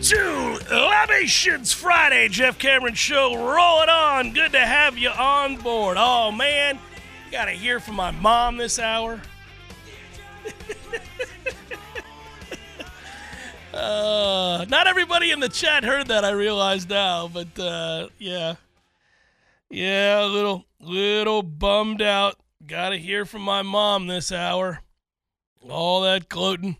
Two, Libations Friday. Jeff Cameron Show, roll it on. Good to have you on board. Oh, man, got to hear from my mom this hour. uh, not everybody in the chat heard that, I realize now, but uh, yeah. Yeah, a little, little bummed out. Got to hear from my mom this hour. All that gloating.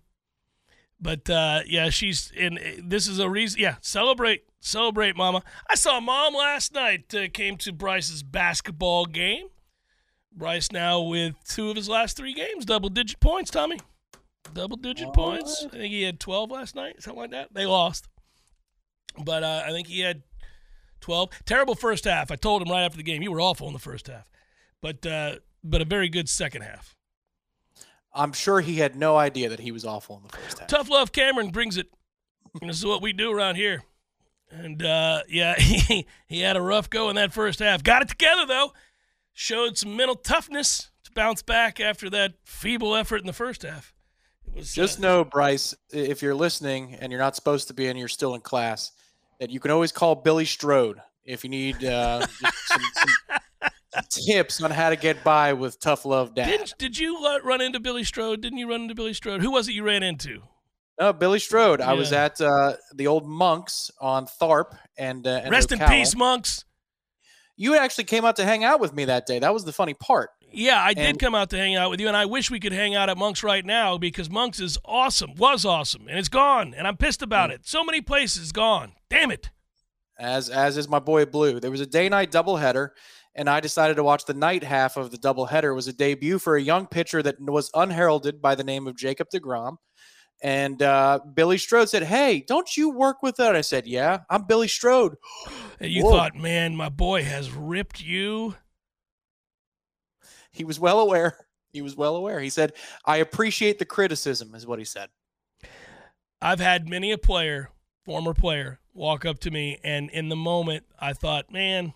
But uh, yeah, she's in. This is a reason. Yeah, celebrate, celebrate, Mama. I saw Mom last night. Uh, came to Bryce's basketball game. Bryce now with two of his last three games, double digit points. Tommy, double digit points. I think he had twelve last night, something like that. They lost, but uh, I think he had twelve. Terrible first half. I told him right after the game, you were awful in the first half, but uh, but a very good second half. I'm sure he had no idea that he was awful in the first half. Tough Love Cameron brings it. This is what we do around here. And uh, yeah, he, he had a rough go in that first half. Got it together, though. Showed some mental toughness to bounce back after that feeble effort in the first half. It was, Just uh, know, Bryce, if you're listening and you're not supposed to be and you're still in class, that you can always call Billy Strode if you need uh, some, some, tips on how to get by with tough love dad. Did, did you uh, run into Billy Strode? Didn't you run into Billy Strode? Who was it you ran into? No, Billy Strode. I was at uh, the old monks on Tharp and, uh, and Rest in peace, monks. You actually came out to hang out with me that day. That was the funny part. Yeah, I did come out to hang out with you, and I wish we could hang out at Monks right now because Monks is awesome, was awesome, and it's gone, and I'm pissed Mm. about it. So many places gone. Damn it. as as is my boy Blue. There was a day night doubleheader, and I decided to watch the night half of the doubleheader. It was a debut for a young pitcher that was unheralded by the name of Jacob DeGrom. And uh, Billy Strode said, "Hey, don't you work with that?" I said, "Yeah, I'm Billy Strode." And you Whoa. thought, man, my boy has ripped you. He was well aware. He was well aware. He said, "I appreciate the criticism," is what he said. I've had many a player, former player, walk up to me, and in the moment, I thought, man,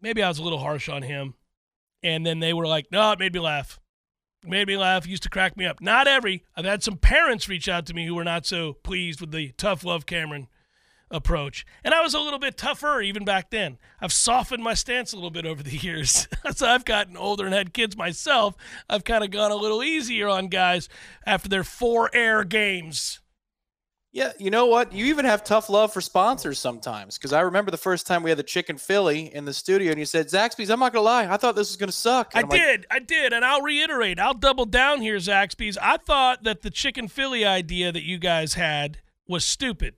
maybe I was a little harsh on him. And then they were like, no, it made me laugh. It made me laugh. Used to crack me up. Not every. I've had some parents reach out to me who were not so pleased with the tough love Cameron approach. And I was a little bit tougher even back then. I've softened my stance a little bit over the years. As I've gotten older and had kids myself, I've kind of gone a little easier on guys after their four air games. Yeah, you know what? You even have tough love for sponsors sometimes. Because I remember the first time we had the chicken Philly in the studio, and you said, "Zaxby's." I'm not gonna lie, I thought this was gonna suck. I And I'm like, did, I did, and I'll reiterate. I'll double down here, Zaxby's. I thought that the chicken Philly idea that you guys had was stupid,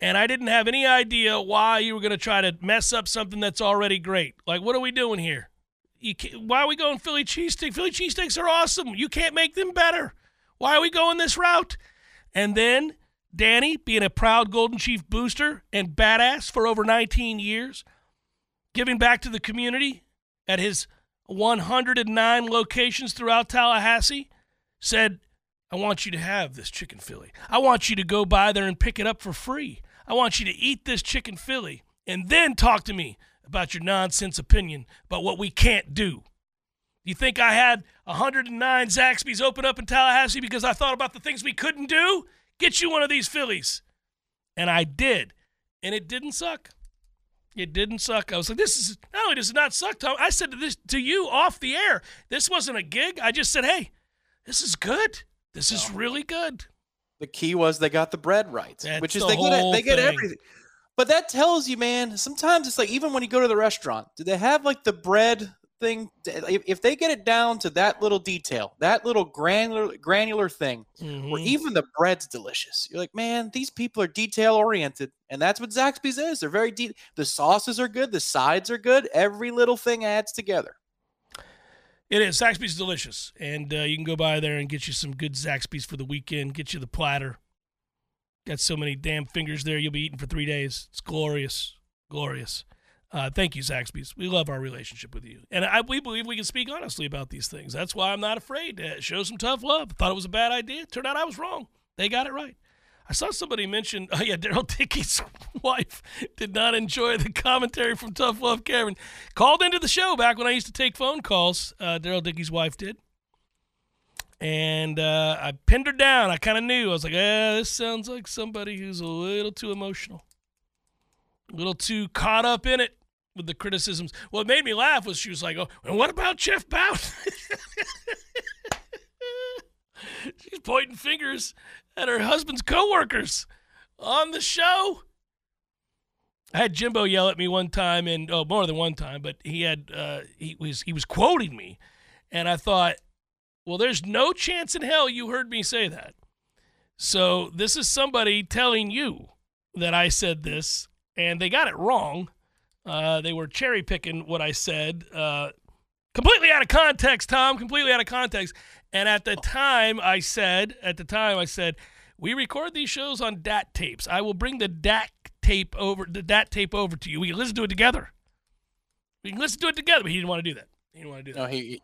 and I didn't have any idea why you were going to try to mess up something that's already great. Like, what are we doing here? Why are we going Philly cheesesteak? Philly cheesesteaks are awesome. You can't make them better. Why are we going this route? And then Danny, being a proud Golden Chief booster and badass for over 19 years, giving back to the community at his 109 locations throughout Tallahassee, said, I want you to have this chicken Philly. I want you to go by there and pick it up for free. I want you to eat this chicken Philly and then talk to me about your nonsense opinion about what we can't do. You think I had 109 Zaxby's open up in Tallahassee because I thought about the things we couldn't do? Get you one of these Phillies. And I did. And it didn't suck. It didn't suck. I was like, this is not only does it not suck, Tom. I said to this to you off the air. This wasn't a gig. I just said, hey, this is good. This is really good. The key was they got the bread right, That's which is the they get they get everything. But that tells you, man. Sometimes it's like even when you go to the restaurant, do they have like the bread thing? If, they get it down to that little detail, that little granular granular thing, where Mhm. even the bread's delicious, you're like, man, these people are detail oriented, and that's what Zaxby's is. They're very deep. The sauces are good, the sides are good. Every little thing adds together. It is. Zaxby's delicious. And uh, you can go by there and get you some good Zaxby's for the weekend, get you the platter. Got so many damn fingers there, you'll be eating for three days. It's glorious. Glorious. Uh, thank you, Zaxby's. We love our relationship with you. And I, we believe we can speak honestly about these things. That's why I'm not afraid to show some tough love. Thought it was a bad idea. Turned out I was wrong. They got it right. I saw somebody mention, oh yeah, Daryl Dickey's wife did not enjoy the commentary from Tough Love Cameron. Called into the show back when I used to take phone calls. Uh, Daryl Dickey's wife did. And uh, I pinned her down. I kind of knew. I was like, eh, this sounds like somebody who's a little too emotional, a little too caught up in it with the criticisms. What made me laugh was she was like, oh, and what about Jeff Bowden? She's pointing fingers at her husband's coworkers on the show. I had Jimbo yell at me one time, and oh, more than one time, but he had uh, he was he was quoting me, and I thought, well, there's no chance in hell you heard me say that. So this is somebody telling you that I said this, and they got it wrong. Uh, they were cherry picking what I said, uh, completely out of context, Tom, completely out of context. And at the time, I said, at the time, I said, we record these shows on DAT tapes. I will bring the DAT tape over, the DAT tape over to you. We can listen to it together. We can listen to it together. But he didn't want to do that. He didn't want to do that. No, he, he-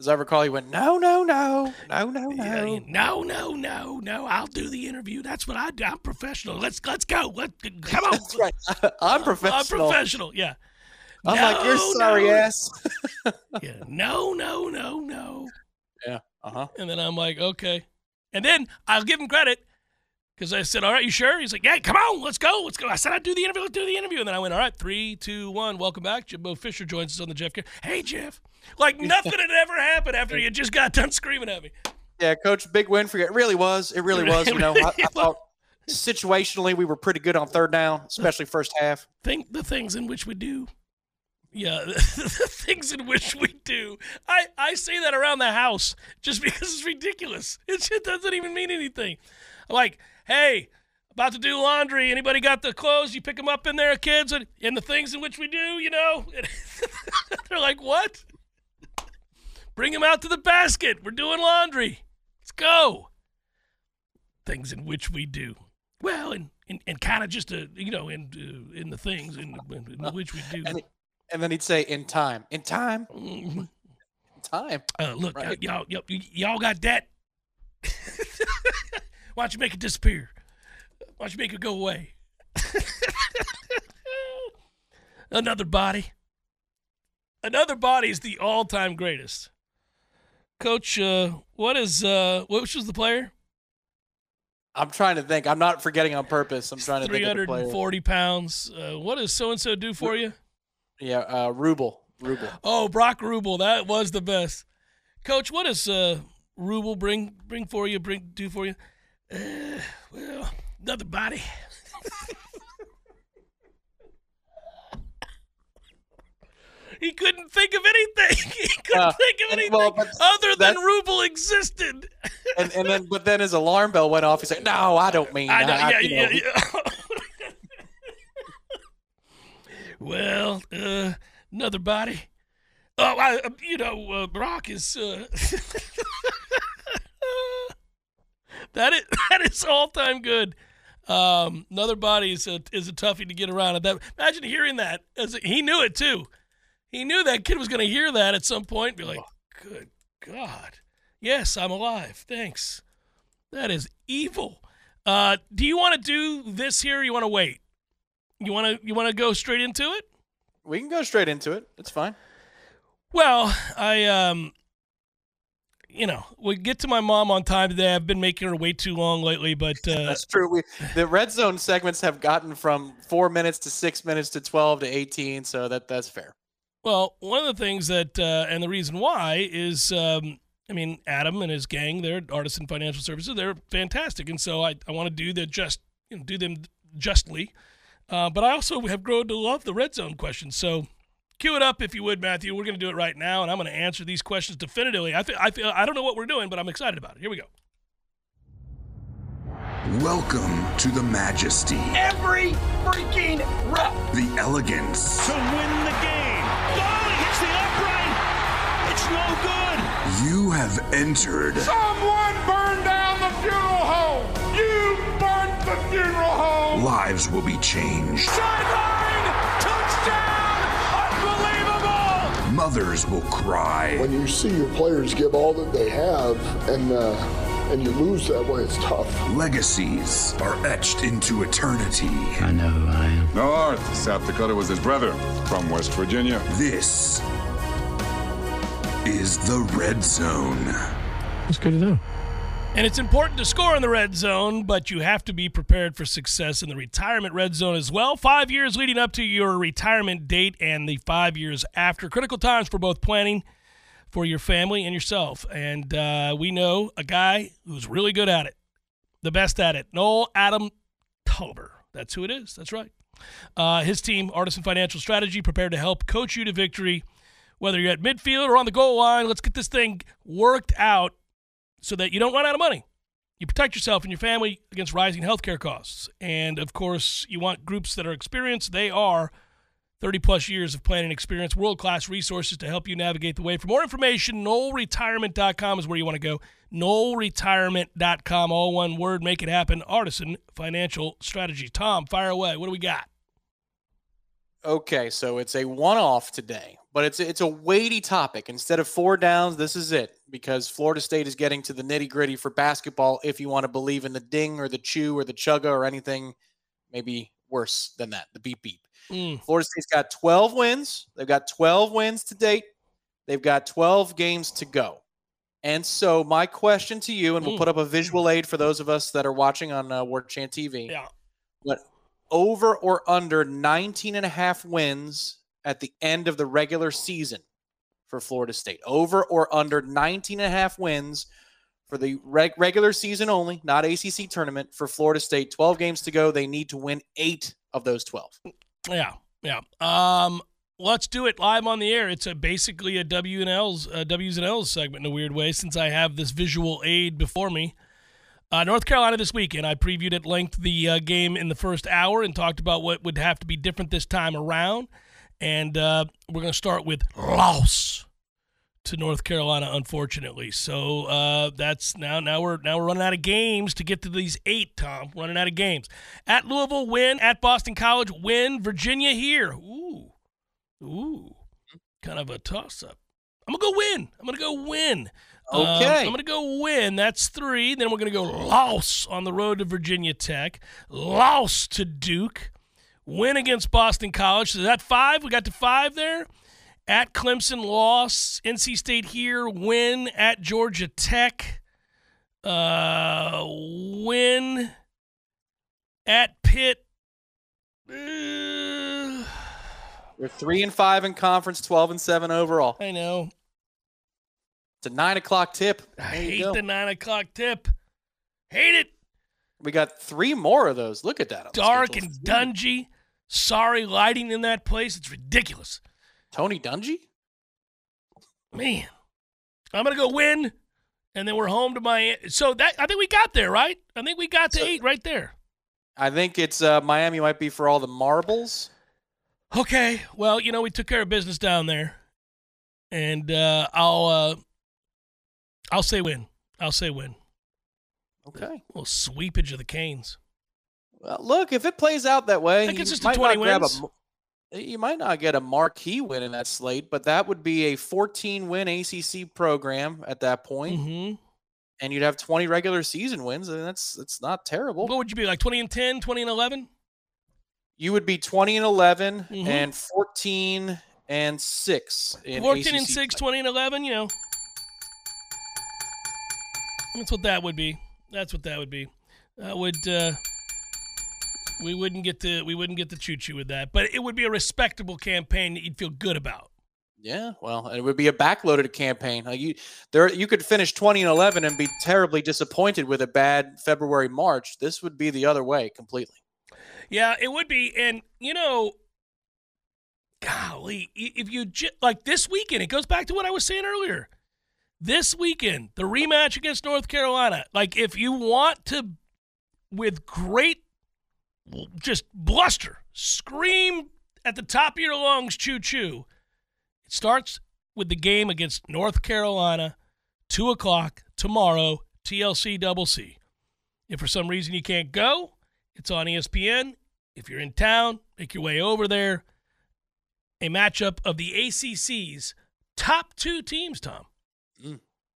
as I recall, he went, no, no, no, no, no, no. yeah, no, no, no, no. I'll do the interview. That's what I do. I'm professional. Let's let's go. Let come on. That's right. I'm professional. I'm professional. Yeah. I'm like, you're sorry no. ass. Yeah. No, no, no, no. yeah. Uh huh. And then I'm like, okay. And then I'll give him credit because I said, all right, you sure? He's like, yeah, come on, let's go, let's go. I said I'd do the interview, let's do the interview. And then I went, all right, three, two, one, welcome back. Jimbo Fisher joins us on the Jeff. Car- hey, Jeff. Like nothing had ever happened after you just got done screaming at me. Yeah, coach, big win for you. It really was. It really was. You know, I, I thought situationally we were pretty good on third down, especially first half. Think the things in which we do. Yeah, the things in which we do. I, I say that around the house just because it's ridiculous. It just doesn't even mean anything. Like, hey, about to do laundry. Anybody got the clothes? You pick them up in there, kids? And, and the things in which we do, you know? They're like, what? Bring them out to the basket. We're doing laundry. Let's go. Things in which we do. Well, and, and, and kind of just, a, you know, in, uh, in the things in, in which we do. And, and then he'd say, in time, in time, in time. Uh, look, Right. y'all, y'all, y- y'all got that. Why don't you make it disappear? Why don't you make it go away? Another body. Another body is the all-time greatest. Coach, uh, what is uh, which was the player? I'm trying to think. I'm not forgetting on purpose. I'm trying to think of the player. and pounds. Uh, what does so and so do for you? Yeah, uh, Ruble. Ruble. Oh, Brock Rubel, that was the best. Coach, what does uh, Rubel bring bring for you? Bring do for you? Uh, well, another body. he couldn't think of anything. He couldn't Uh, think of anything well, other than Rubel existed. And, and then, but then his alarm bell went off. He's like, "No, I don't mean I know, that." yeah, you know, yeah, yeah. well, uh, another body. Oh, I, you know, uh, Brock is. That is that is all time good. Um, another body is a is a toughie to get around. That imagine hearing that. As a, he knew it too. He knew that kid was going to hear that at some point. Be like, good God, yes, I'm alive. Thanks. That is evil. Uh, do you want to do this here? Or you want to wait? You want to you want to go straight into it? We can go straight into it. It's fine. Well, I um you know, we get to my mom on time today. I've been making her wait too long lately, but uh, that's true. We, the red zone segments have gotten from four minutes to six minutes to twelve to eighteen, so that that's fair. Well, one of the things that uh, and the reason why is, um, I mean, Adam and his gang, they're Artisan Financial Services, they're fantastic, and so I, I want to do the just you know, do them justly, uh, but I also have grown to love the red zone questions. So Cue it up if you would, Matthew. We're going to do it right now, and I'm going to answer these questions definitively. I feel, I feel, I don't know what we're doing, but I'm excited about it. Here we go. Welcome to the majesty. Every freaking rep. The elegance. To win the game. Oh, hits the upright. It's no good. You have entered. Someone burned down the funeral home. You burned the funeral home. Lives will be changed. Sideline. Mothers will cry. When you see your players give all that they have and uh, and you lose that way, it's tough. Legacies are etched into eternity. I know who I am. North, South Dakota was his brother from West Virginia. This is the Red Zone. That's good to know. And it's important to score in the red zone, but you have to be prepared for success in the retirement red zone as well. Five years leading up to your retirement date and the five years after. Critical times for both planning for your family and yourself. And uh, we know a guy who's really good at it, the best at it, Noel Adam Tulber. That's who it is. That's right. Uh, his team, Artisan Financial Strategy, prepared to help coach you to victory. Whether you're at midfield or on the goal line, let's get this thing worked out so that you don't run out of money. You protect yourself and your family against rising healthcare costs. And of course, you want groups that are experienced. They are 30 plus years of planning experience, world class resources to help you navigate the way. For more information, NoelRetirement.com is where you want to go. NoelRetirement.com, all one word, make it happen. Artisan Financial Strategy. Tom, fire away. What do we got? Okay, so it's a one-off today, but it's it's a weighty topic. Instead of four downs, this is it because Florida State is getting to the nitty-gritty for basketball. If you want to believe in the ding or the chew or the chugga or anything, maybe worse than that, the beep beep. Mm. Florida State's got 12 wins. They've got 12 wins to date. They've got 12 games to go. And so my question to you, and we'll mm. put up a visual aid for those of us that are watching on uh, Chant TV. Yeah. But over or under 19 and a half wins at the end of the regular season for Florida State. Over or under 19 and a half wins for the reg- regular season only, not ACC tournament for Florida State. 12 games to go. They need to win 8 of those 12. Yeah. Yeah. Um let's do it live on the air. It's a basically a W and L's a W's and L's segment in a weird way since I have this visual aid before me. Uh, North Carolina this weekend. I previewed at length the uh, game in the first hour and talked about what would have to be different this time around. And uh, we're going to start with loss to North Carolina, unfortunately. So uh, that's now now we're now we're running out of games to get to these eight. Tom running out of games. At Louisville, win. At Boston College, win. Virginia here. Ooh, ooh, kind of a toss up. I'm gonna go win. I'm gonna go win. Um, okay. Um, I'm going to go win. That's three. Then we're going to go loss on the road to Virginia Tech, loss to Duke, win against Boston College. So that five? We got to five there. At Clemson, loss. NC State here, win. At Georgia Tech, uh, win. At Pitt, uh, we're three and five in conference, twelve and seven overall. I know. A nine o'clock tip. I hate the nine o'clock tip. Hate it. We got three more of those. Look at that. Dark and dungy. Sorry lighting in that place. It's ridiculous. Tony Dungy? Man. I'm gonna go win. And then we're home to Miami. So that I think we got there, right? I think we got to so, eight right there. I think it's uh, Miami might be for all the marbles. Okay. Well, you know, we took care of business down there and uh, I'll uh, I'll say win. I'll say win. Okay. A little sweepage of the Canes. Well, look, if it plays out that way, I think it's you just a might 20 not wins. a. You might not get a marquee win in that slate, but that would be a 14 win ACC program at that point, Mm-hmm. and you'd have 20 regular season wins, and that's that's not terrible. What would you be like? Twenty and 10, 20 and eleven? You would be 20 and 11 Mhm. and 14 and 6 in 14 and ACC 6, 20 and 11, you know. That's what that would be. That's what that would be. That would uh we wouldn't get to we wouldn't get to choo choo with that, but it would be a respectable campaign that you'd feel good about. Yeah, well, it would be a backloaded campaign. Like you, there, you could finish twenty and eleven and be terribly disappointed with a bad February March. This would be the other way completely. Yeah, it would be. And, you know, golly, if you j- like this weekend, it goes back to what I was saying earlier. This weekend, the rematch against North Carolina. Like, if you want to, with great, just bluster, scream at the top of your lungs, choo choo, it starts with the game against North Carolina, 2 o'clock tomorrow, TLC double C. If for some reason you can't go, it's on ESPN. If you're in town, make your way over there. A matchup of the ACC's top two teams, Tom.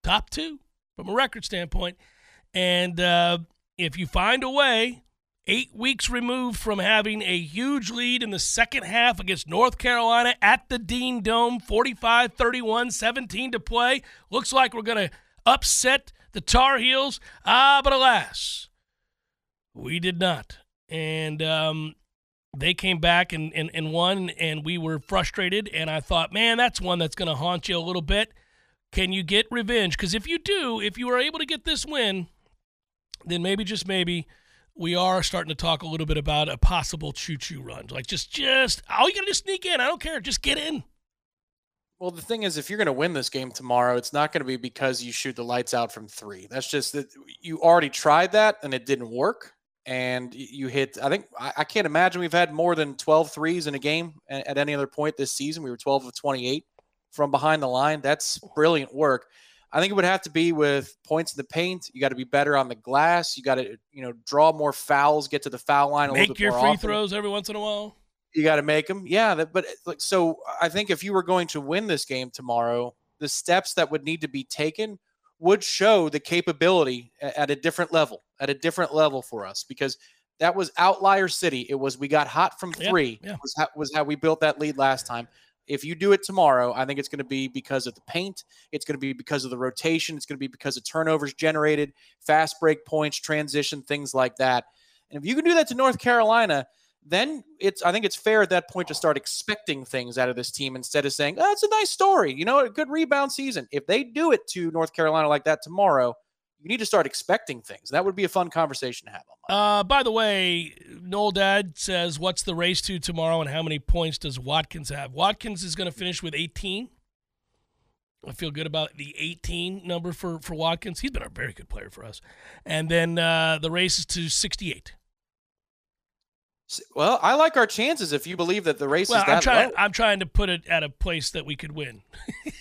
Top two from a record standpoint. And uh, if you find a way, eight weeks removed from having a huge lead in the second half against North Carolina at the Dean Dome, 45 31, 17 to play. Looks like we're going to upset the Tar Heels. Ah, but alas, we did not. And um, they came back and, and, and won, and we were frustrated. And I thought, man, that's one that's going to haunt you a little bit. Can you get revenge? Because if you do, if you are able to get this win, then maybe, just maybe, we are starting to talk a little bit about a possible choo-choo run. Like just, just all you got to do is sneak in. I don't care. Just get in. Well, the thing is, if you're going to win this game tomorrow, it's not going to be because you shoot the lights out from three. That's just that you already tried that and it didn't work. And you hit, I think, I, I can't imagine we've had more than 12 threes in a game at, at any other point this season. We were 12 of 28 from behind the line. That's brilliant work. I think it would have to be with points in the paint. You got to be better on the glass. You got to, you know, draw more fouls, get to the foul line a little Make bit your more free often. throws every once in a while. You got to make them. Yeah, that, but like so I think if you were going to win this game tomorrow, the steps that would need to be taken would show the capability at a different level, at a different level for us because that was outlier city. It was we got hot from Yeah, 3 yeah. was how, was how we built that lead last time. If you do it tomorrow, I think it's going to be because of the paint. It's going to be because of the rotation. It's going to be because of turnovers generated, fast break points, transition, things like that. And if you can do that to North Carolina, then it's I think it's fair at that point to start expecting things out of this team instead of saying, "Oh, it's a nice story, you know, a good rebound season." If they do it to North Carolina like that tomorrow, you need to start expecting things. That would be a fun conversation to have. Uh, by the way, Noel Dad says, "What's the race to tomorrow, and how many points does Watkins have?" Watkins is going to finish with 18. I feel good about the 18 number for for Watkins. He's been a very good player for us. And then uh, the race is to 68. Well, I like our chances if you believe that the race Well, is I'm that trying. low. I'm trying to put it at a place that we could win.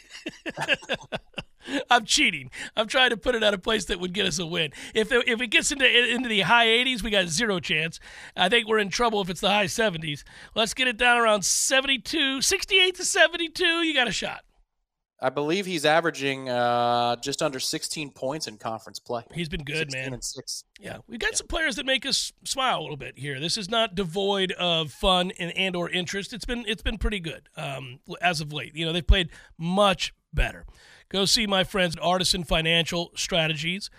I'm cheating. I'm trying to put it at a place that would get us a win. If it, if it gets into into the high 80s, we got zero chance. I think we're in trouble if it's the high 70s. Let's get it down around 72, 68 to 72. You got a shot. I believe he's averaging uh, just under 16 points in conference play. He's been good, 16 man. And six. Yeah, we've got some players that make us smile a little bit here. This is not devoid of fun and, and or interest. It's been it's been pretty good um, as of late. You know, they've played much better. Go see my friends at Artisan Financial Strategies.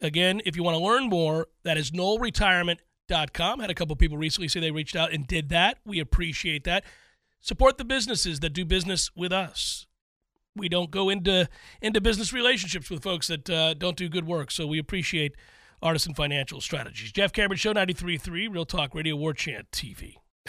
Again, if you want to learn more, that is noelretirement.com. Had a couple people recently say they reached out and did that. We appreciate that. Support the businesses that do business with us we don't go into into business relationships with folks that uh, don't do good work. So we appreciate Artisan Financial Strategies. Jeff Cameron Show 93.3, Real Talk Radio, War Chant TV.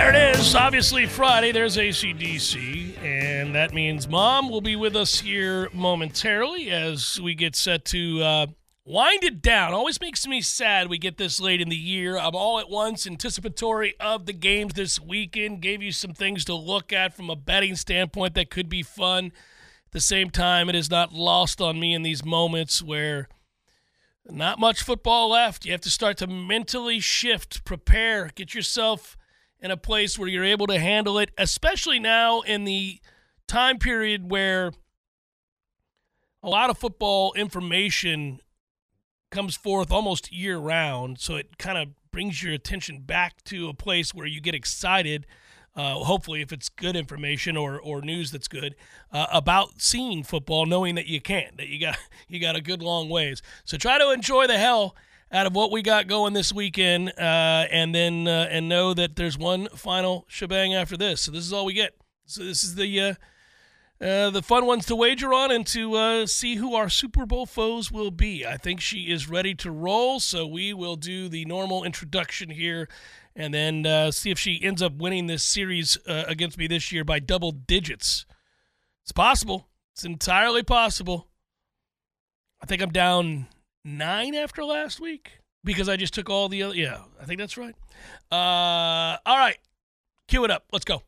There it is. Obviously, Friday, there's ACDC, and that means Mom will be with us here momentarily as we get set to uh, wind it down. Always makes me sad we get this late in the year. I'm all at once anticipatory of the games this weekend. Gave you some things to look at from a betting standpoint that could be fun. At the same time, it is not lost on me in these moments where not much football left. You have to start to mentally shift, prepare, get yourself in a place where you're able to handle it, especially now in the time period where a lot of football information comes forth almost year round. So it kind of brings your attention back to a place where you get excited. Uh, hopefully, if it's good information or, or news that's good uh, about seeing football, knowing that you can't that you got you got a good long ways. So try to enjoy the hell out of what we got going this weekend, uh, and then uh, and know that there's one final shebang after this. So this is all we get. So this is the uh, uh, the fun ones to wager on and to uh, see who our Super Bowl foes will be. I think she is ready to roll, so we will do the normal introduction here, and then uh, see if she ends up winning this series against me this year by double digits. It's possible. It's entirely possible. I think I'm down nine after last week because I just took all the other. Yeah, I think that's right. Uh, all right, cue it up. Let's go.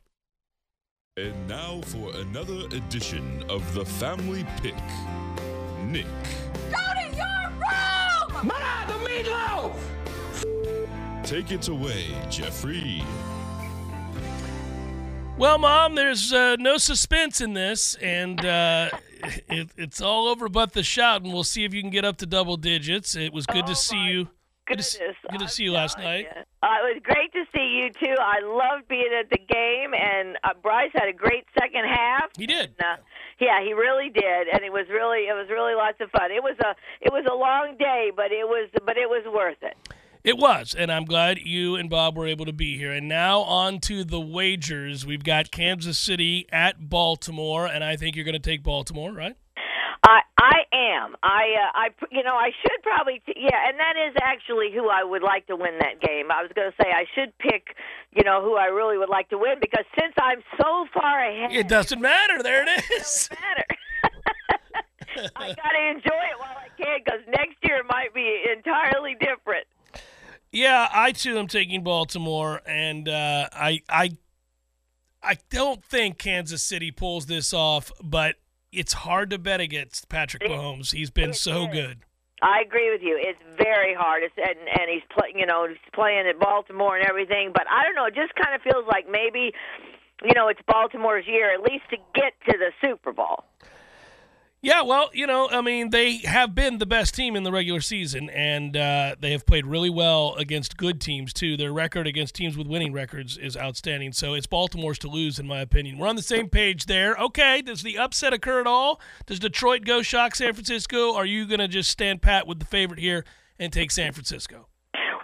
And now for another edition of the Family Pick. Nick, Go to your room! Ma, the meatloaf! take it away, Jeffrey. Well, Mom, there's uh, no suspense in this, and uh, it, it's all over but the shout, and we'll see if you can get up to double digits. It was good to see you. Good to, good to see you last night. Uh, it was great to see you too. I loved being at the game, and uh, Bryce had a great second half. He did. And, uh, yeah, he really did, and it was really it was really lots of fun. It was a it was a long day, but it was but it was worth it. It was, and I'm glad you and Bob were able to be here. And now on to the wagers. We've got Kansas City at Baltimore, and I think you're going to take Baltimore, right? I I am. I, uh, I, you know, I should probably, t- yeah, and that is actually who I would like to win that game. I was going to say I should pick, you know, who I really would like to win because since I'm so far ahead, It doesn't matter. There it is. It doesn't matter. I got to enjoy it while I can because next year it might be entirely different. Yeah, I too am taking Baltimore, and uh, I I I don't think Kansas City pulls this off, but it's hard to bet against Patrick Mahomes. He's been so good. I agree with you. It's very hard. It's, and and he's playing, you know, he's playing at Baltimore and everything. But I don't know. It just kind of feels like maybe, you know, it's Baltimore's year at least to get to the Super Bowl. Yeah, well, you know, I mean, they have been the best team in the regular season, and uh, they have played really well against good teams, too. Their record against teams with winning records is outstanding. So it's Baltimore's to lose, in my opinion. We're on the same page there. Okay, does the upset occur at all? Does Detroit go shock San Francisco? Are you going to just stand pat with the favorite here and take San Francisco?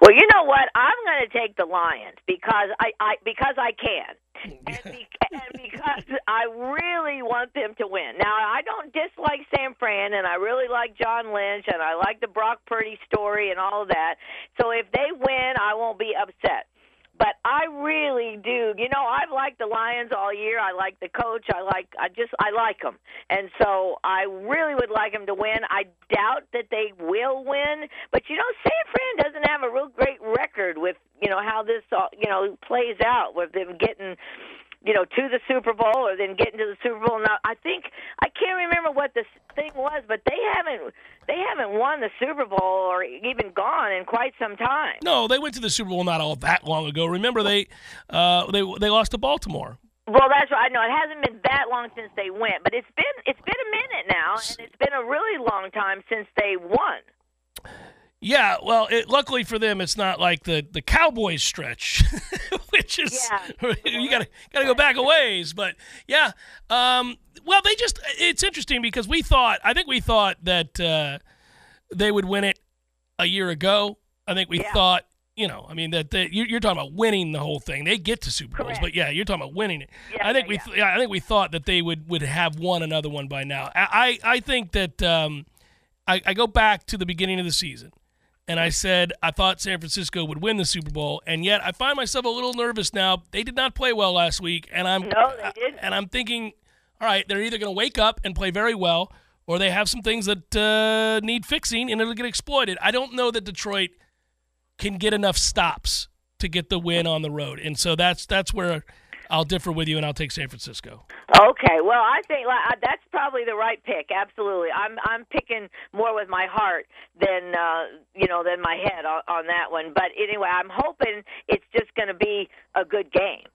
Well, you know what? I'm going to take the Lions because I, I because I can. and, be, and because I really want them to win. Now, I don't dislike San Fran, and I really like John Lynch, and I like the Brock Purdy story and all of that. So if they win, I won't be upset. But I really do. You know, I've liked the Lions all year. I like the coach. I like. I just. I like them, and so I really would like them to win. I doubt that they will win, but you know, San Fran doesn't have a real great record with you know how this all you know plays out with them getting you know, to the Super Bowl or then getting to the Super Bowl. Now, I think I can't remember what the thing was, but they haven't they haven't won the Super Bowl or even gone in quite some time. No, they went to the Super Bowl not all that long ago. Remember, they uh, they they lost to Baltimore. Well, that's right. No, it hasn't been that long since they went, but it's been it's been a minute now, and it's been a really long time since they won. Yeah, well, it, luckily for them, it's not like the, the Cowboys stretch, which is Yeah. you gotta gotta go back a ways. But yeah, um, well, they just it's interesting because we thought I think we thought that uh, they would win it a year ago. I think we thought you know I mean that they, you- you're talking about winning the whole thing. They get to Super Bowls, but yeah, you're talking about winning it. I think we th- yeah, I think we thought that they would would have won another one by now. I I, I think that um, I, I go back to the beginning of the season and I said I thought San Francisco would win the Super Bowl, and yet I find myself a little nervous now. They did not play well last week, and I'm No, they didn't. and I'm thinking, all right, they're either going to wake up and play very well, or they have some things that uh, need fixing, and it'll get exploited. I don't know that Detroit can get enough stops to get the win on the road, and so that's that's where I'll differ with you, and I'll take San Francisco. Okay, well, I think that's probably the right pick. Absolutely, I'm I'm picking more with my heart than uh, you know than my head on, on that one. But anyway, I'm hoping it's just going to be a good game.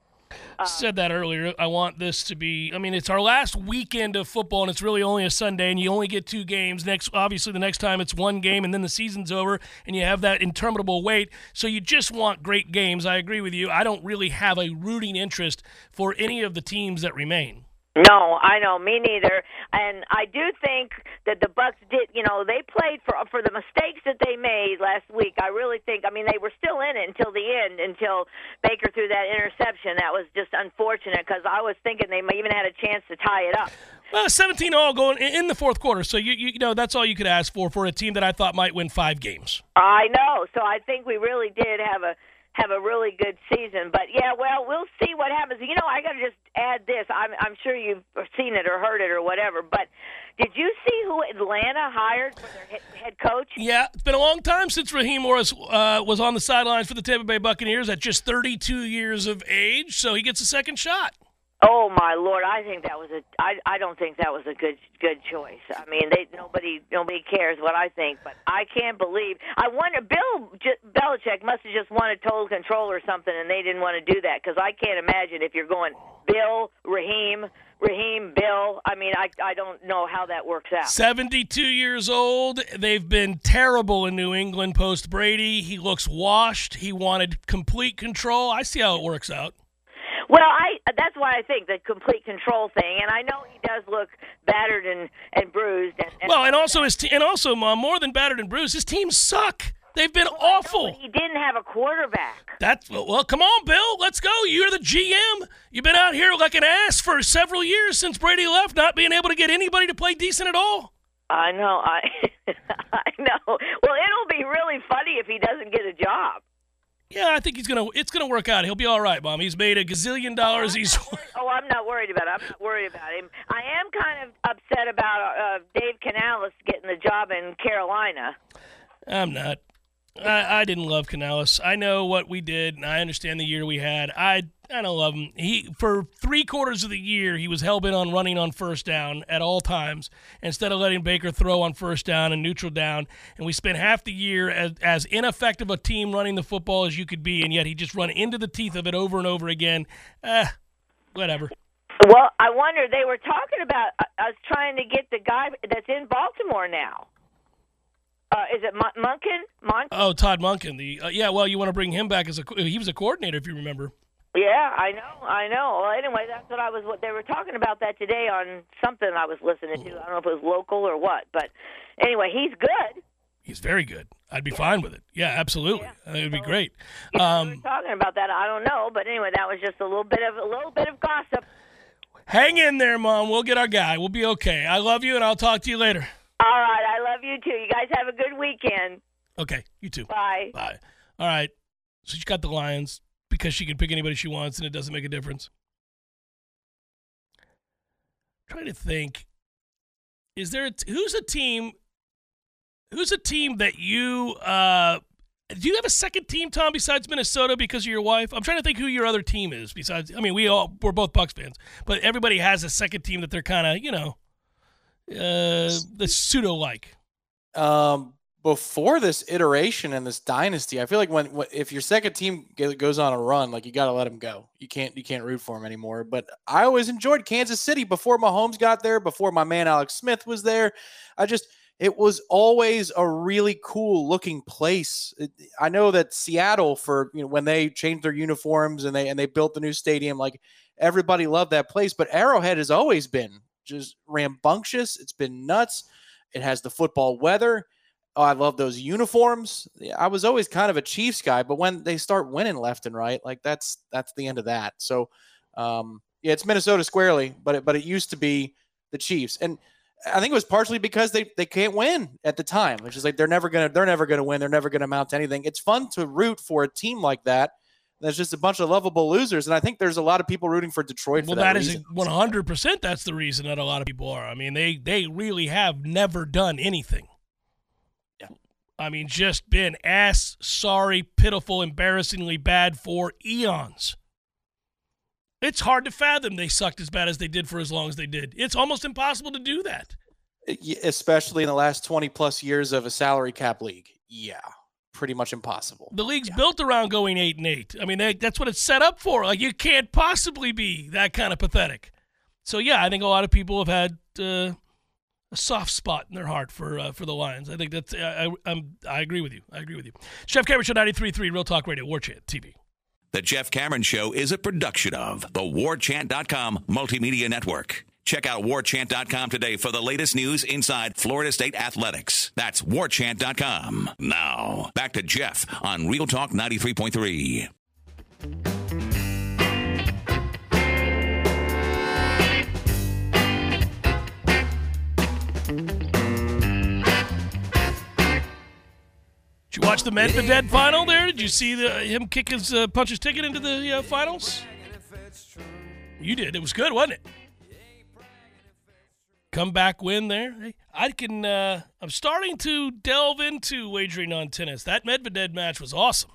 Um, said that earlier. I want this to be. I mean, it's our last weekend of football, and it's really only a Sunday, and you only get two games. Next, obviously, the next time it's one game, and then the season's over, and you have that interminable wait. So you just want great games. I agree with you. I don't really have a rooting interest for any of the teams that remain. No, I know, me neither. And I do think that the Bucks did, you know, they played for for the mistakes that they made last week. I really think, I mean, they were still in it until the end, until Baker threw that interception. That was just unfortunate because I was thinking they even had a chance to tie it up. Well, 17 all going in the fourth quarter. So you you know that's all you could ask for for a team that I thought might win five games. I know. So I think we really did have a have a really good season. But yeah, well, we'll see what happens. You know, I got to just add this. I'm I'm sure you've seen it or heard it or whatever. But did you see who Atlanta hired for their head, coach? Yeah, it's been a long time since Raheem Morris uh, was on the sidelines for the Tampa Bay Buccaneers at just 32 years of age. So he gets a second shot. Oh my lord! I think that was a. I I don't think that was a good good choice. I mean, they nobody nobody cares what I think, but I can't believe. I wonder. Bill J- Belichick must have just wanted total control or something, and they didn't want to do that because I can't imagine if you're going Bill Raheem Raheem Bill. I mean, I I don't know how that works out. 72 years old. They've been terrible in New England post Brady. He looks washed. He wanted complete control. I see how it works out. Well, I that's why I think the complete control thing, and I know he does look battered and and bruised. And, and Well, and also his te- and also uh, more than battered and bruised, his teams suck. They've been awful. he didn't have a quarterback. That's well, come on, Bill. Let's go. You're the GM. You've been out here like an ass for several years since Brady left, not being able to get anybody to play decent at all. I know. I I know. Well, it'll be really funny if he doesn't get a job. Yeah, I think he's gonna. It's gonna work out. He'll be all right, Mom. He's made a gazillion dollars. He's. Oh, I'm not worried about. It. I'm not worried about him. I am kind of upset about uh, Dave Canales getting the job in Carolina. I'm not. I, I didn't love Canales. I know what we did, and I understand the year we had. I I don't love him. He for three quarters of the year he was hell bent on running on first down at all times instead of letting Baker throw on first down and neutral down. And we spent half the year as, as ineffective a team running the football as you could be, and yet he just run into the teeth of it over and over again. Eh, whatever. Well, I wonder. They were talking about uh, us trying to get the guy that's in Baltimore now. Uh, is it Mon- Monken? Mon- Oh, Todd Monken. The uh, yeah. Well, you want to bring him back as a he was a coordinator if you remember. Yeah, I know, I know. Well, anyway, that's what I was. What they were talking about that today on something I was listening to. I don't know if it was local or what, but anyway, he's good. He's very good. I'd be fine with it. Yeah, absolutely. It would be great. we were Um, talking about that. I don't know, but anyway, that was just a little bit of a little bit of gossip. hang in there, Mom. We'll get our guy. We'll be okay. I love you, and I'll talk to you later. All right, I love you too. You guys have a good weekend. Okay, you too. Bye. Bye. All right. So she got the Lions because she can pick anybody she wants, and it doesn't make a difference. trying to think. Is there a t- who's a team? Who's a team that you uh, do you have a second team, Tom, besides Minnesota because of your wife? I'm trying to think who your other team is besides. I mean, we all we're both Bucs fans, but everybody has a second team that they're kind of you know, uh, the pseudo like. Um, before this iteration and this dynasty, I feel like when, when if your second team goes on a run, like you got to let them go. You can't you can't root for them anymore. But I always enjoyed Kansas City before Mahomes got there, before my man Alex Smith was there. I just it was always a really cool looking place. I know that Seattle for you know when they changed their uniforms and they and they built the new stadium, like everybody loved that place. But Arrowhead has always been just rambunctious. It's been nuts. It has the football weather. Oh, I love those uniforms. I was always kind of a Chiefs guy, but when they start winning left and right, like that's that's the end of that. So, um, yeah, it's Minnesota squarely, but it, but it used to be the Chiefs, and I think it was partially because they they can't win at the time. It's just like they're never gonna they're never gonna win. They're never gonna amount to anything. It's fun to root for a team like that. There's just a bunch of lovable losers, and I think there's a lot of people rooting for Detroit. Well, for that, that is 100. percent That's the reason that a lot of people are. I mean, they they really have never done anything. Yeah. I mean, just been ass sorry, pitiful, embarrassingly bad for eons. It's hard to fathom they sucked as bad as they did for as long as they did. It's almost impossible to do that. Especially in the last 20 plus years of a salary cap league. Yeah, pretty much impossible. The league's built around going eight and eight. I mean, they, that's what it's set up for. Like you can't possibly be that kind of pathetic. So yeah, I think a lot of people have had uh, a soft spot in their heart for uh, for the Lions. I think that's I, I I'm I agree with you. I agree with you. Jeff Cameron Show 93.3 Real Talk Radio War Chant TV. The Jeff Cameron Show is a production of the WarChant.com Multimedia Network. Check out WarChant.com today for the latest news inside Florida State athletics. That's WarChant.com. Now, back to Jeff on Real Talk 93.3. Did you watch the Medvedev final there? Did you see the him kick his uh, punch his ticket into the uh, finals? You did. It was good, wasn't it? Comeback win there. I can. Uh, I'm starting to delve into wagering on tennis. That Medvedev match was awesome.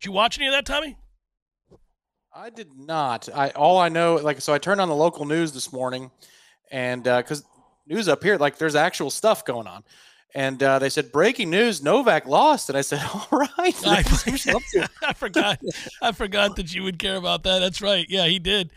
Did you watch any of that, Tommy? I did not. I all I know, like, so I turned on the local news this morning, and because news up here, like, there's actual stuff going on, and uh, they said breaking news: Novak lost, and I said, all right. I, That's what I'm up to. I forgot. I forgot that you would care about that. That's right. Yeah, he did.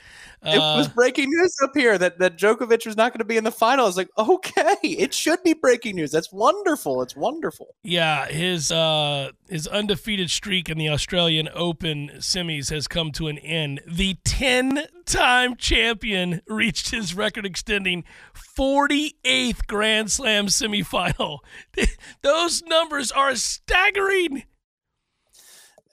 It was Uh, breaking news up here that that Djokovic was not going to be in the final. I was like, okay, it should be breaking news. That's wonderful. It's wonderful. Yeah, his uh, his undefeated streak in the Australian Open semis has come to an end. The ten-time champion reached his record-extending 48th Grand Slam semifinal. Those numbers are staggering.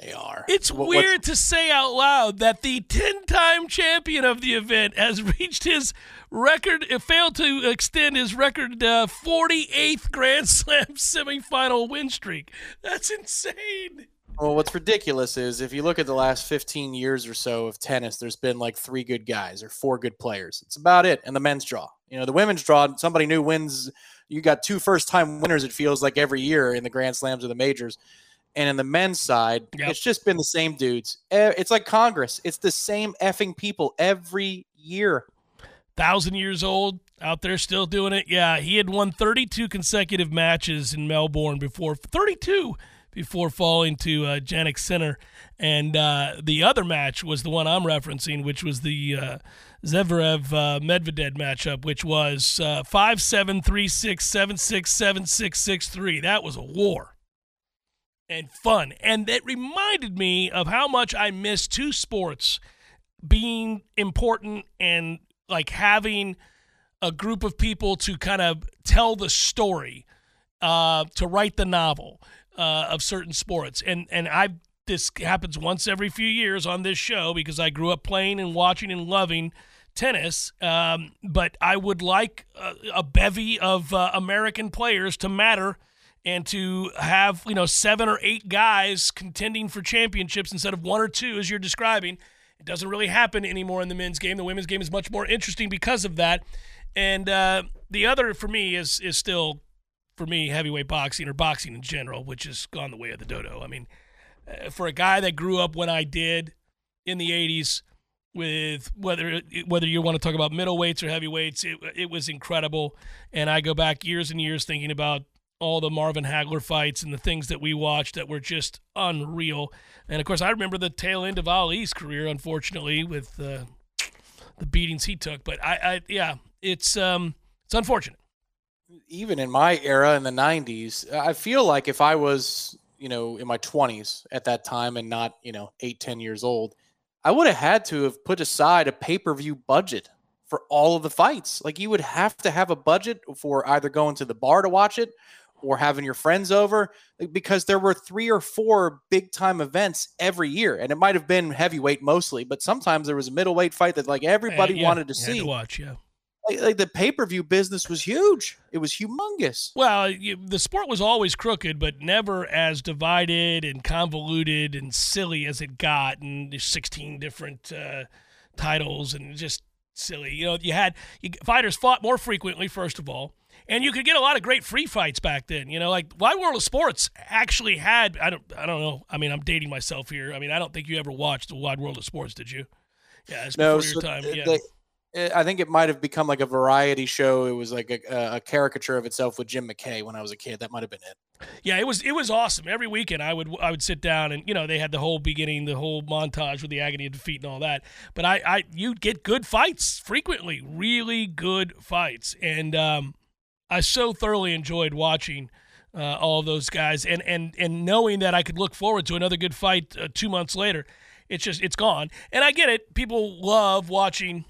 They are. It's What- weird what's- to say out loud that the 10 time champion of the event has reached his record, uh, failed to extend his record uh, 48th Grand Slam semifinal win streak. That's insane. Well, what's ridiculous is if you look at the last 15 years or so of tennis, there's been like three good guys or four good players. It's about it. And the men's draw. You know, the women's draw, somebody new wins. You got two first time winners, it feels like every year in the Grand Slams or the majors. And in the men's side, Yep. it's just been the same dudes. It's like Congress. It's the same effing people every year. Thousand years old, out there still doing it. Yeah, he had won 32 consecutive matches in Melbourne before 32 before falling to uh, Jannik Sinner. And uh, the other match was the one I'm referencing, which was the uh, Zverev uh, Medvedev matchup, which was uh, 5 7 3 6 7 6 7 6 6 3. That was a war and fun. And it reminded me of how much I miss two sports being important and like having a group of people to kind of tell the story, uh, to write the novel uh, of certain sports. And and I this happens once every few years on this show because I grew up playing and watching and loving tennis. Um, but I would like a, a bevy of uh, American players to matter and to have you know seven or eight guys contending for championships instead of one or two as you're describing it doesn't really happen anymore in the men's game. The women's game is much more interesting because of that. And uh, the other for me is is still for me heavyweight boxing or boxing in general which has gone the way of the dodo. I mean uh, for a guy that grew up when i did in the 80s with whether whether you want to talk about middleweights or heavyweights it, it was incredible. And i go back years and years thinking about all the Marvin Hagler fights and the things that we watched that were just unreal. And of course, I remember the tail end of Ali's career, unfortunately, with uh, the beatings he took. But I, I, yeah, it's um, it's unfortunate. even in my era in the 90s i feel like if i was you know in my 20s at that time and not you know eight, ten years old i would have had to have put aside a pay-per-view budget for all of the fights like you would have to have a budget for either going to the bar to watch it or having your friends over because there were three or four big time events every year and it might have been heavyweight mostly but sometimes there was a middleweight fight that like everybody Uh, yeah, wanted to see to watch. Yeah. like, like the pay-per-view business was huge it was humongous Well, you, the sport was always crooked, but never as divided and convoluted and silly as it got. And there's 16 different uh, titles and just silly. You know, you had you, fighters fought more frequently, first of all, and you could get a lot of great free fights back then. You know, like Wide World of Sports actually had. I don't. I don't know. I mean, I'm dating myself here. I mean, I don't think you ever watched the Wide World of Sports, did you? Yeah, it's no, before so your time. th- Yeah. they- I think it might have become like a variety show. It was like a, a caricature of itself with Jim McKay when I was a kid. That might have been it. Yeah, it was it was awesome. Every weekend I would I would sit down and you know they had the whole beginning, the whole montage with the agony of defeat and all that. But I I you'd get good fights frequently, really good fights, and um, I so thoroughly enjoyed watching. Uh, all those guys, and and and knowing that I could look forward to another good fight uh, two months later, it's just it's gone. And I get it; people love watching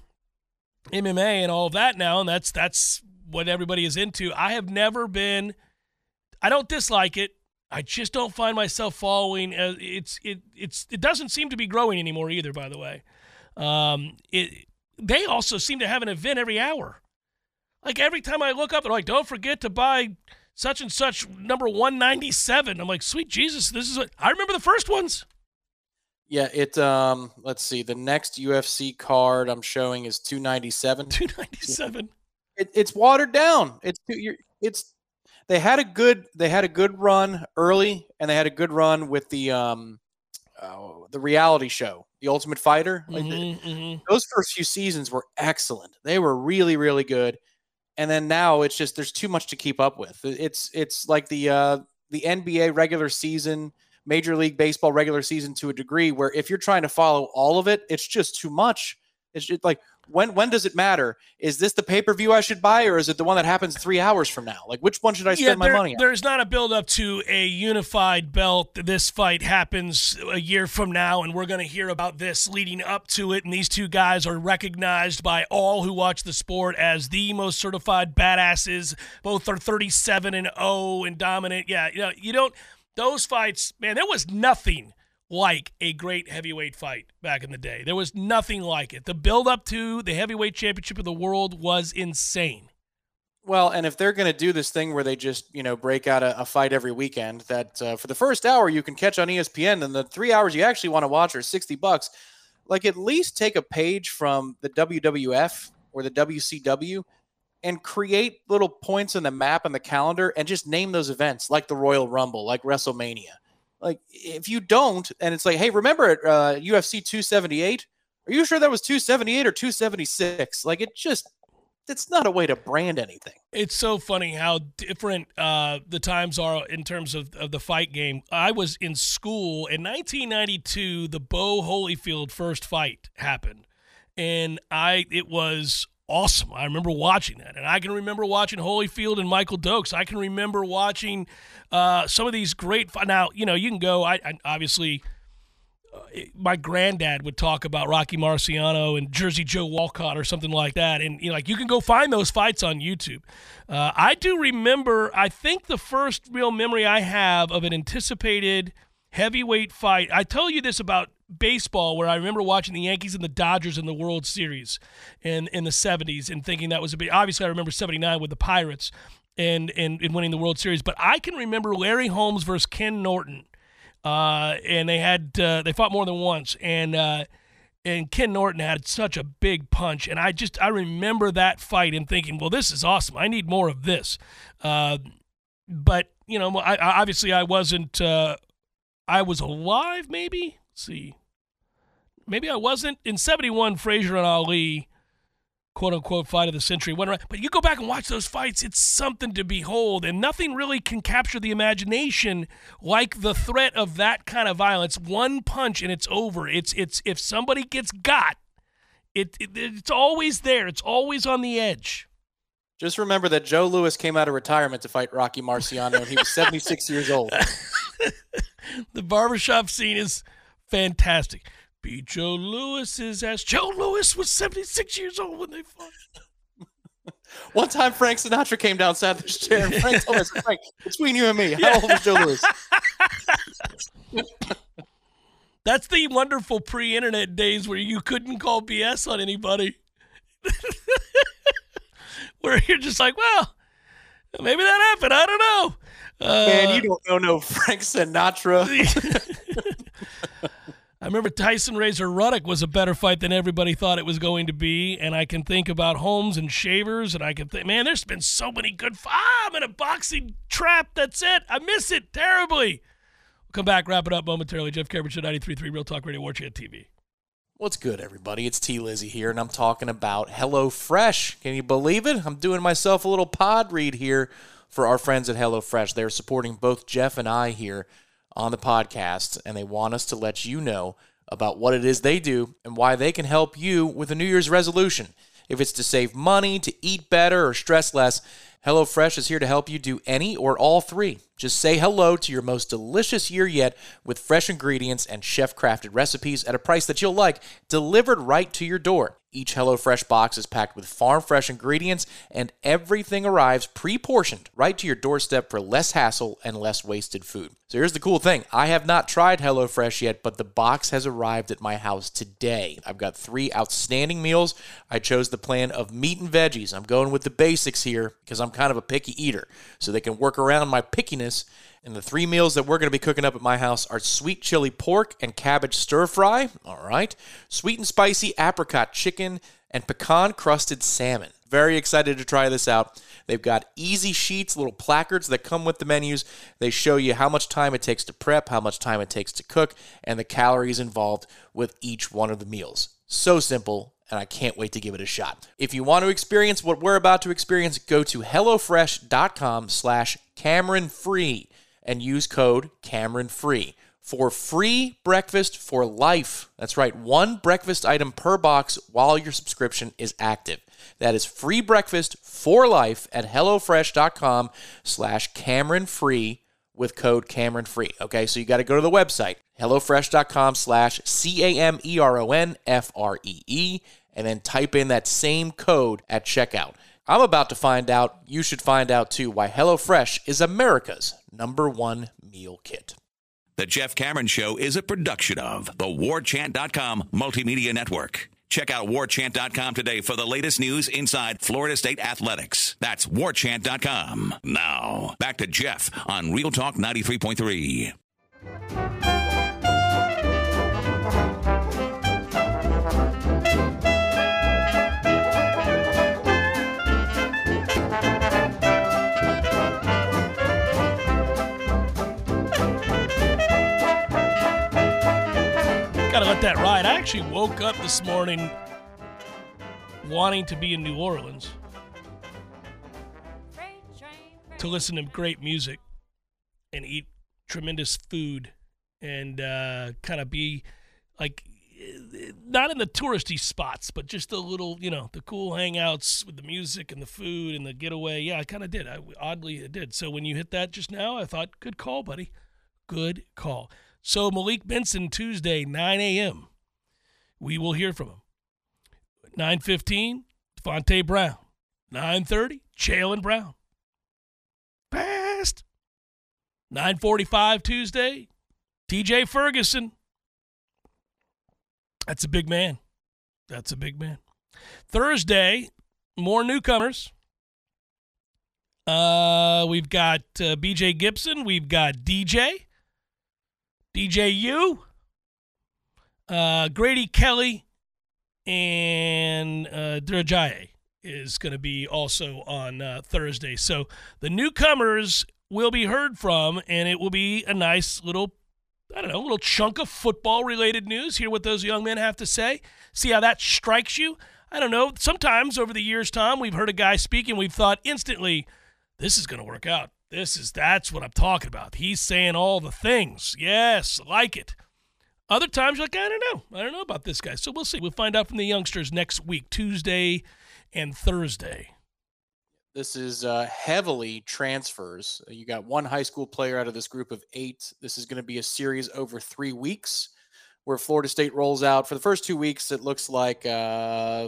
MMA and all of that now, and that's that's what everybody is into. I have never been. I don't dislike it. I just don't find myself following. Uh, it's it it's it doesn't seem to be growing anymore either. By the way, um, it they also seem to have an event every hour. Like every time I look up, they're like, "Don't forget to buy such and such number one ninety seven. I'm like, "Sweet Jesus, this is what I remember the first ones." Yeah, it. Um, let's see. The next UFC card I'm showing is 297. 297. It, it's watered down. It's it's. They had a good. They had a good run early, and they had a good run with the um, uh, the reality show, The Ultimate Fighter. Like the- Mhm, mhm. those first few seasons were excellent. They were really, really good. And then now it's just there's too much to keep up with. It's it's like the uh, the NBA regular season, Major League Baseball regular season to a degree, where if you're trying to follow all of it, it's just too much. It's just like when when does it matter? Is this the pay per view I should buy, or is it the one that happens three hours from now? Like which one should I spend my there- money on? There's not a build up to a unified belt. This fight happens a year from now, and we're going to hear about this leading up to it. And these two guys are recognized by all who watch the sport as the most certified badasses. Both are 37 and 0 and dominant. Yeah, you know, you don't. Those fights, man, there was nothing like a great heavyweight fight back in the day. There was nothing like it. The build up to the heavyweight championship of the world was insane. Well, and if they're going to do this thing where they just, you know, break out a, a fight every weekend, that uh, for the first hour you can catch on ESPN, and the three hours you actually want to watch are sixty bucks. Like, at least take a page from the WWF or the WCW and create little points in the map and the calendar, and just name those events like the Royal Rumble, like WrestleMania. Like, if you don't, and it's like, hey, remember at uh, UFC 278? Are you sure that was 278 or 276? Like, it just it's not a way to brand anything. It's so funny how different uh, the times are in terms of, of the fight game. I was in school in 1992. The Bowe Holyfield first fight happened, and I it was awesome. I remember watching that, and I can remember watching Holyfield and Michael Dokes. I can remember watching uh, some of these great. Now you know you can go. I, I obviously my granddad would talk about Rocky Marciano and Jersey Joe Walcott or something like that, and you know, like you can go find those fights on YouTube. Uh, I do remember. I think the first real memory I have of an anticipated heavyweight fight. I tell you this about baseball, where I remember watching the Yankees and the Dodgers in the World Series in in the '70s, and thinking that was a big. Obviously, I remember '79 with the Pirates and, and and winning the World Series, but I can remember Larry Holmes versus Ken Norton uh, and they had uh, they fought more than once, and uh, and Ken Norton had such a big punch, and I just I remember that fight and thinking, well, this is awesome. I need more of this. Uh, but you know, I, obviously I wasn't. Uh, I was alive, maybe. Let's see, maybe I wasn't in '71. Frazier and Ali quote unquote fight of the century went around. But you go back and watch those fights, it's something to behold. And nothing really can capture the imagination like the threat of that kind of violence. One punch and it's over. It's it's if somebody gets got, it, it it's always there. It's always on the edge. Just remember that Joe Louis came out of retirement to fight Rocky Marciano and he was 76 years old. the barbershop scene is fantastic. Beat Joe Louis's ass. Joe Louis was 76 years old when they fought. One time, Frank Sinatra came down, sat in this chair, and Frank told us, Frank, between you and me, how old was Joe Louis? That's the wonderful pre internet days where you couldn't call BS on anybody. where you're just like, well, maybe that happened. I don't know. Uh, Man, you don't know no Frank Sinatra. I remember Tyson Razor Ruddock was a better fight than everybody thought it was going to be, and I can think about Holmes and Shavers, and I can think, man, there's been so many good. Ah, I'm in a boxing trap. That's it. I miss it terribly. We'll come back, wrap it up momentarily. Jeff Cameron Show 93.3 Real Talk Radio War Chant TV. What's good, everybody? It's T Lizzie here, and I'm talking about HelloFresh. Can you believe it? I'm doing myself a little pod read here for our friends at HelloFresh. They're supporting both Jeff and I here on the podcast, and they want us to let you know about what it is they do and why they can help you with a New Year's resolution. If it's to save money, to eat better, or stress less, HelloFresh is here to help you do any or all three. Just say hello to your most delicious year yet with fresh ingredients and chef crafted recipes at a price that you'll like, delivered right to your door. Each HelloFresh box is packed with farm fresh ingredients, and everything arrives pre portioned right to your doorstep for less hassle and less wasted food. So here's the cool thing I have not tried HelloFresh yet, but the box has arrived at my house today. I've got three outstanding meals. I chose the plan of meat and veggies. I'm going with the basics here because I'm kind of a picky eater, so they can work around my pickiness and the three meals that we're going to be cooking up at my house are sweet chili pork and cabbage stir fry. All right. Sweet and spicy apricot chicken and pecan crusted salmon. Very excited to try this out. They've got easy sheets, little placards that come with the menus. They show you how much time it takes to prep, how much time it takes to cook, and the calories involved with each one of the meals. So simple, and I can't wait to give it a shot. If you want to experience what we're about to experience, go to HelloFresh.com slash Cameron Free and use code Cameron Free for free breakfast for life. That's right, one breakfast item per box while your subscription is active. That is free breakfast for life at HelloFresh.com slash Cameron Free with code Cameron Free. Okay, so you got to go to the website, HelloFresh.com slash C A M E R O N F R E E, and then type in that same code at checkout. I'm about to find out, you should find out too, why HelloFresh is America's number one meal kit. The Jeff Cameron Show is a production of the WarChant.com Multimedia Network. Check out warchant.com today for the latest news inside Florida State athletics. That's warchant.com. Now, back to Jeff on Real Talk 93.3. Gotta let that ride. I actually woke up this morning wanting to be in New Orleans to listen to great music and eat tremendous food and uh, kind of be like not in the touristy spots, but just the little, you know, the cool hangouts with the music and the food and the getaway. Yeah, I kind of did. I oddly it did. So when you hit that just now, I thought, good call, buddy. Good call. So Malik Benson Tuesday, 9 a.m. We will hear from him. 9:15, Fonte Brown. 9:30, Jaylen Brown. Fast. 9:45 Tuesday, TJ Ferguson. That's a big man. That's a big man. Thursday, more newcomers. Uh, we've got uh, BJ Gibson. We've got DJ. DJU, uh, Grady Kelly, and uh, Drajaye is going to be also on uh, Thursday. So the newcomers will be heard from, and it will be a nice little, I don't know, little chunk of football related news. Hear what those young men have to say. See how that strikes you. I don't know. Sometimes over the years, Tom, we've heard a guy speak and we've thought instantly, this is going to work out. This is that's what I'm talking about. He's saying all the things. Yes, like it. Other times you're like, I don't know. I don't know about this guy. So we'll see. We'll find out from the youngsters next week, Tuesday and Thursday. This is uh, heavily transfers. You got one high school player out of this group of eight. This is going to be a series over three weeks where Florida State rolls out. For the first two weeks, it looks like uh,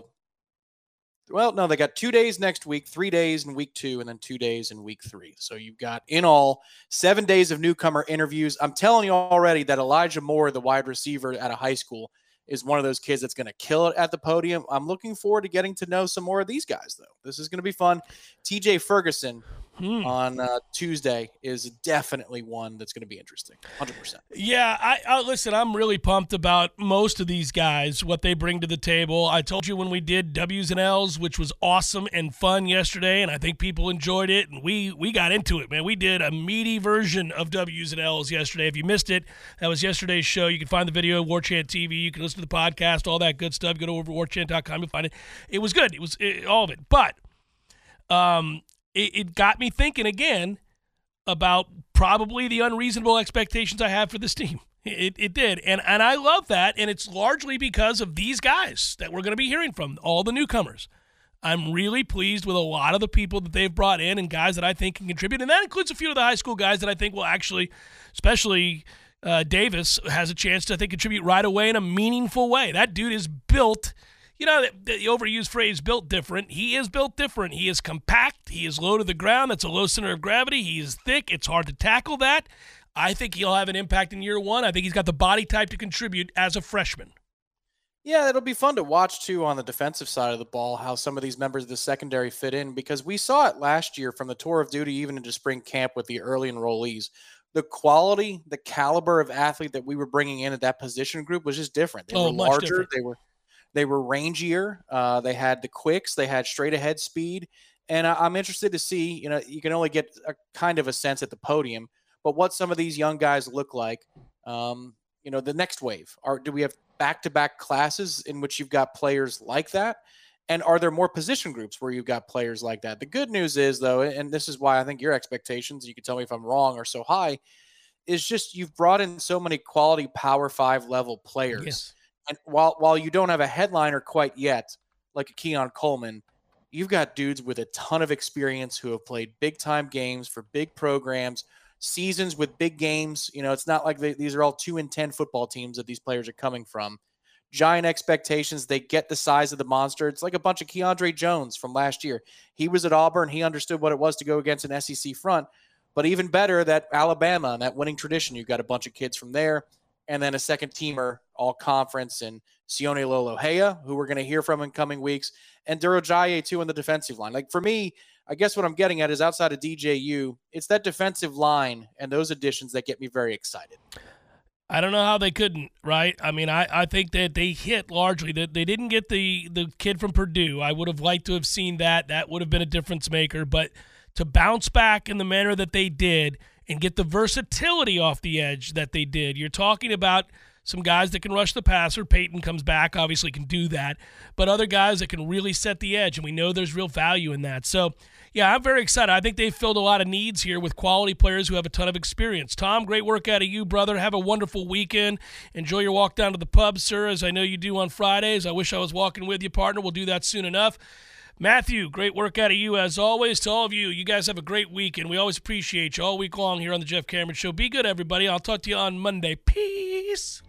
well, no, they got two days next week, three days in week two, and then two days in week three. So you've got in all seven days of newcomer interviews. I'm telling you already that Elijah Moore, the wide receiver at a high school, is one of those kids that's going to kill it at the podium. I'm looking forward to getting to know some more of these guys, though. This is going to be fun. TJ Ferguson hmm. on uh, Tuesday is definitely one that's going to be interesting. 100%. Yeah, I, I, listen, I'm really pumped about most of these guys, what they bring to the table. I told you when we did W's and L's, which was awesome and fun yesterday, and I think people enjoyed it, and we we got into it, man. We did a meaty version of W's and L's yesterday. If you missed it, that was yesterday's show. You can find the video at Warchant TV. You can listen to the podcast, all that good stuff. Go to over warchant.com. You'll find it. It was good. It was it, all of it. But um, it, it got me thinking again about probably the unreasonable expectations I have for this team. It, it did. And, and I love that. And it's largely because of these guys that we're going to be hearing from, all the newcomers. I'm really pleased with a lot of the people that they've brought in and guys that I think can contribute. And that includes a few of the high school guys that I think will actually, especially uh, Davis, has a chance to, I think, contribute right away in a meaningful way. That dude is built – you know, the, the, overused phrase built different. He is built different. He is compact. He is low to the ground. That's a low center of gravity. He is thick. It's hard to tackle that. I think he'll have an impact in year one. I think he's got the body type to contribute as a freshman. Yeah, it'll be fun to watch too on the defensive side of the ball how some of these members of the secondary fit in because we saw it last year from the tour of duty even into spring camp with the early enrollees. The quality, the caliber of athlete that we were bringing in at that position group was just different. They oh, were larger. Different. They were they were rangier. Uh, they had the quicks. They had straight ahead speed. And I, am interested to see. You know, you can only get a kind of a sense at the podium, but what some of these young guys look like. Um, you know, the next wave. Are do we have back-to-back classes in which you've got players like that? And are there more position groups where you've got players like that? The good news is, though, and this is why I think your expectations, you can tell me if I'm wrong, are so high, is just you've brought in so many quality Power Five level players. Yes. And while while you don't have a headliner quite yet, like a Keon Coleman, you've got dudes with a ton of experience who have played big time games for big programs, seasons with big games. You know, it's not like they, these are all two and ten football teams that these players are coming from. Giant expectations. They get the size of the monster. It's like a bunch of Keandre Jones from last year. He was at Auburn. He understood what it was to go against an SEC front. But even better that Alabama and that winning tradition, you've got a bunch of kids from there, and then a second teamer, all conference, and Sione Lolohea, who we're going to hear from in coming weeks, and Duro Ajayi too in the defensive line. Like for me, I guess what I'm getting at is outside of DJU, it's that defensive line and those additions that get me very excited. I don't know how they couldn't, right? I mean, I, I think that they hit largely that they didn't get the the kid from Purdue. I would have liked to have seen that. That would have been a difference maker. But to bounce back in the manner that they did and get the versatility off the edge that they did, you're talking about some guys that can rush the passer. Payton comes back, obviously can do that, but other guys that can really set the edge, and we know there's real value in that. So yeah, I'm very excited. I think they've filled a lot of needs here with quality players who have a ton of experience. Tom, great work out of you, brother. Have a wonderful weekend. Enjoy your walk down to the pub, sir, as I know you do on Fridays. I wish I was walking with you, partner. We'll do that soon enough. Matthew, great work out of you as always. To all of you, you guys have a great weekend. We always appreciate you all week long here on the Jeff Cameron Show. Be good, everybody. I'll talk to you on Monday. Peace.